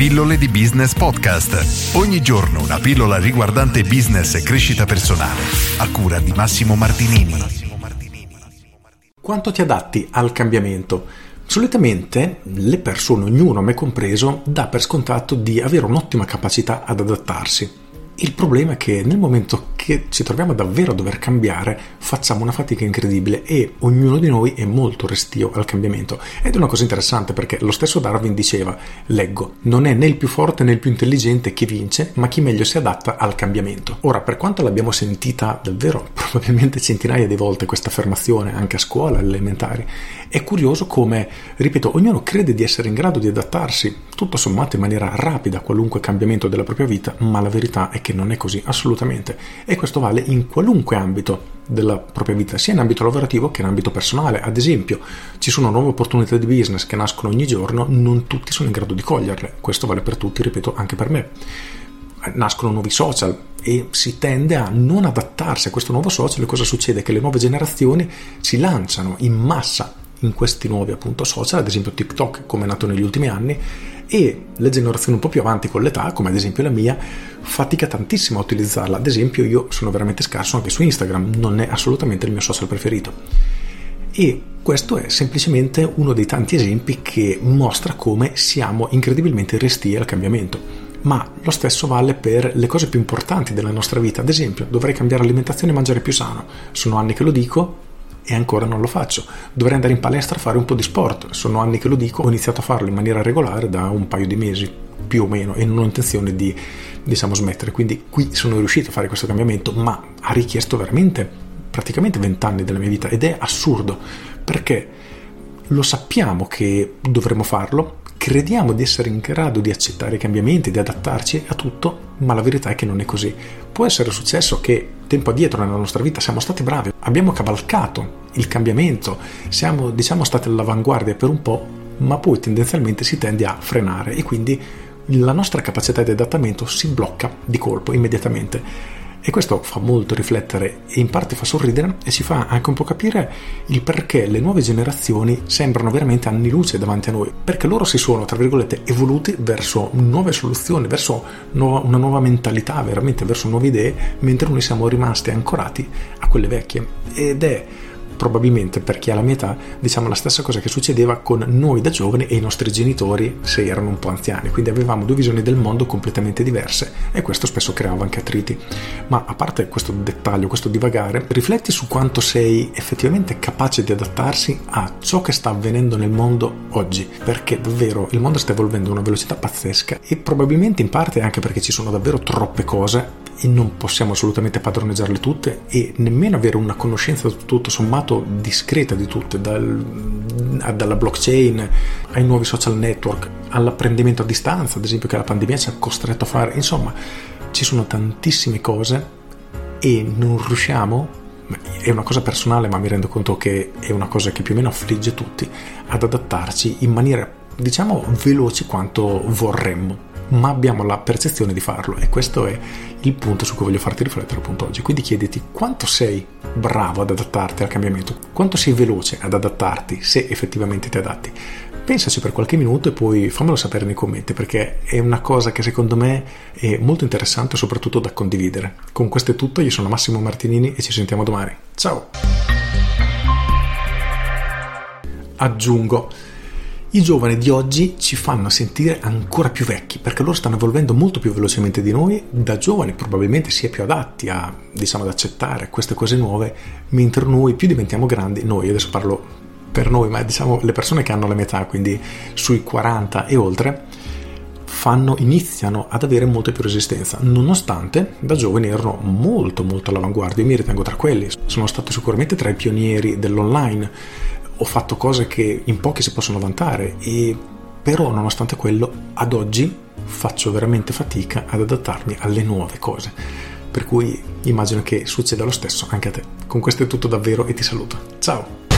Pillole di Business Podcast. Ogni giorno una pillola riguardante business e crescita personale. A cura di Massimo Martinini. Quanto ti adatti al cambiamento? Solitamente le persone, ognuno, me compreso, dà per scontato di avere un'ottima capacità ad adattarsi. Il problema è che nel momento che ci troviamo davvero a dover cambiare, facciamo una fatica incredibile e ognuno di noi è molto restio al cambiamento. Ed è una cosa interessante perché lo stesso Darwin diceva, leggo, non è né il più forte né il più intelligente chi vince, ma chi meglio si adatta al cambiamento. Ora, per quanto l'abbiamo sentita davvero probabilmente centinaia di volte questa affermazione anche a scuola, alle elementari, è curioso come, ripeto, ognuno crede di essere in grado di adattarsi tutto sommato in maniera rapida a qualunque cambiamento della propria vita, ma la verità è che non è così assolutamente. E questo vale in qualunque ambito della propria vita, sia in ambito lavorativo che in ambito personale. Ad esempio, ci sono nuove opportunità di business che nascono ogni giorno, non tutti sono in grado di coglierle. Questo vale per tutti, ripeto, anche per me. Nascono nuovi social e si tende a non adattarsi a questo nuovo social. Cosa succede? Che le nuove generazioni si lanciano in massa in questi nuovi appunto social, ad esempio TikTok come è nato negli ultimi anni, e le generazioni un po' più avanti con l'età, come ad esempio la mia, fatica tantissimo a utilizzarla. Ad esempio io sono veramente scarso anche su Instagram, non è assolutamente il mio social preferito. E questo è semplicemente uno dei tanti esempi che mostra come siamo incredibilmente restii al cambiamento. Ma lo stesso vale per le cose più importanti della nostra vita. Ad esempio, dovrei cambiare alimentazione e mangiare più sano. Sono anni che lo dico, e ancora non lo faccio. Dovrei andare in palestra a fare un po' di sport. Sono anni che lo dico, ho iniziato a farlo in maniera regolare da un paio di mesi, più o meno, e non ho intenzione di, diciamo, smettere. Quindi qui sono riuscito a fare questo cambiamento, ma ha richiesto veramente praticamente vent'anni della mia vita ed è assurdo perché lo sappiamo che dovremmo farlo, crediamo di essere in grado di accettare i cambiamenti, di adattarci a tutto, ma la verità è che non è così. Può essere successo che tempo addietro nella nostra vita siamo stati bravi, abbiamo cavalcato il cambiamento, siamo diciamo stati all'avanguardia per un po', ma poi tendenzialmente si tende a frenare e quindi la nostra capacità di adattamento si blocca di colpo immediatamente e questo fa molto riflettere e in parte fa sorridere e ci fa anche un po' capire il perché le nuove generazioni sembrano veramente anni luce davanti a noi, perché loro si sono, tra virgolette, evoluti verso nuove soluzioni, verso una nuova mentalità, veramente verso nuove idee, mentre noi siamo rimasti ancorati a quelle vecchie. Ed è probabilmente per chi ha la mia età, diciamo la stessa cosa che succedeva con noi da giovani e i nostri genitori se erano un po' anziani, quindi avevamo due visioni del mondo completamente diverse e questo spesso creava anche attriti. Ma a parte questo dettaglio, questo divagare, rifletti su quanto sei effettivamente capace di adattarsi a ciò che sta avvenendo nel mondo oggi, perché davvero il mondo sta evolvendo a una velocità pazzesca e probabilmente in parte anche perché ci sono davvero troppe cose e non possiamo assolutamente padroneggiarle tutte e nemmeno avere una conoscenza tutto sommato discreta di tutte, dal, dalla blockchain ai nuovi social network, all'apprendimento a distanza, ad esempio che la pandemia ci ha costretto a fare, insomma ci sono tantissime cose e non riusciamo è una cosa personale, ma mi rendo conto che è una cosa che più o meno affligge tutti, ad adattarci in maniera, diciamo, veloce quanto vorremmo ma abbiamo la percezione di farlo e questo è il punto su cui voglio farti riflettere appunto oggi. Quindi chiediti quanto sei bravo ad adattarti al cambiamento, quanto sei veloce ad adattarti se effettivamente ti adatti. Pensaci per qualche minuto e poi fammelo sapere nei commenti perché è una cosa che secondo me è molto interessante soprattutto da condividere. Con questo è tutto, io sono Massimo Martinini e ci sentiamo domani. Ciao! Aggiungo i giovani di oggi ci fanno sentire ancora più vecchi perché loro stanno evolvendo molto più velocemente di noi, da giovani probabilmente si è più adatti a, diciamo, ad accettare queste cose nuove, mentre noi più diventiamo grandi, noi adesso parlo per noi, ma diciamo le persone che hanno la mia età, quindi sui 40 e oltre, fanno, iniziano ad avere molta più resistenza, nonostante da giovani erano molto molto all'avanguardia, io mi ritengo tra quelli, sono stato sicuramente tra i pionieri dell'online ho fatto cose che in pochi si possono vantare e però nonostante quello ad oggi faccio veramente fatica ad adattarmi alle nuove cose. Per cui immagino che succeda lo stesso anche a te. Con questo è tutto davvero e ti saluto. Ciao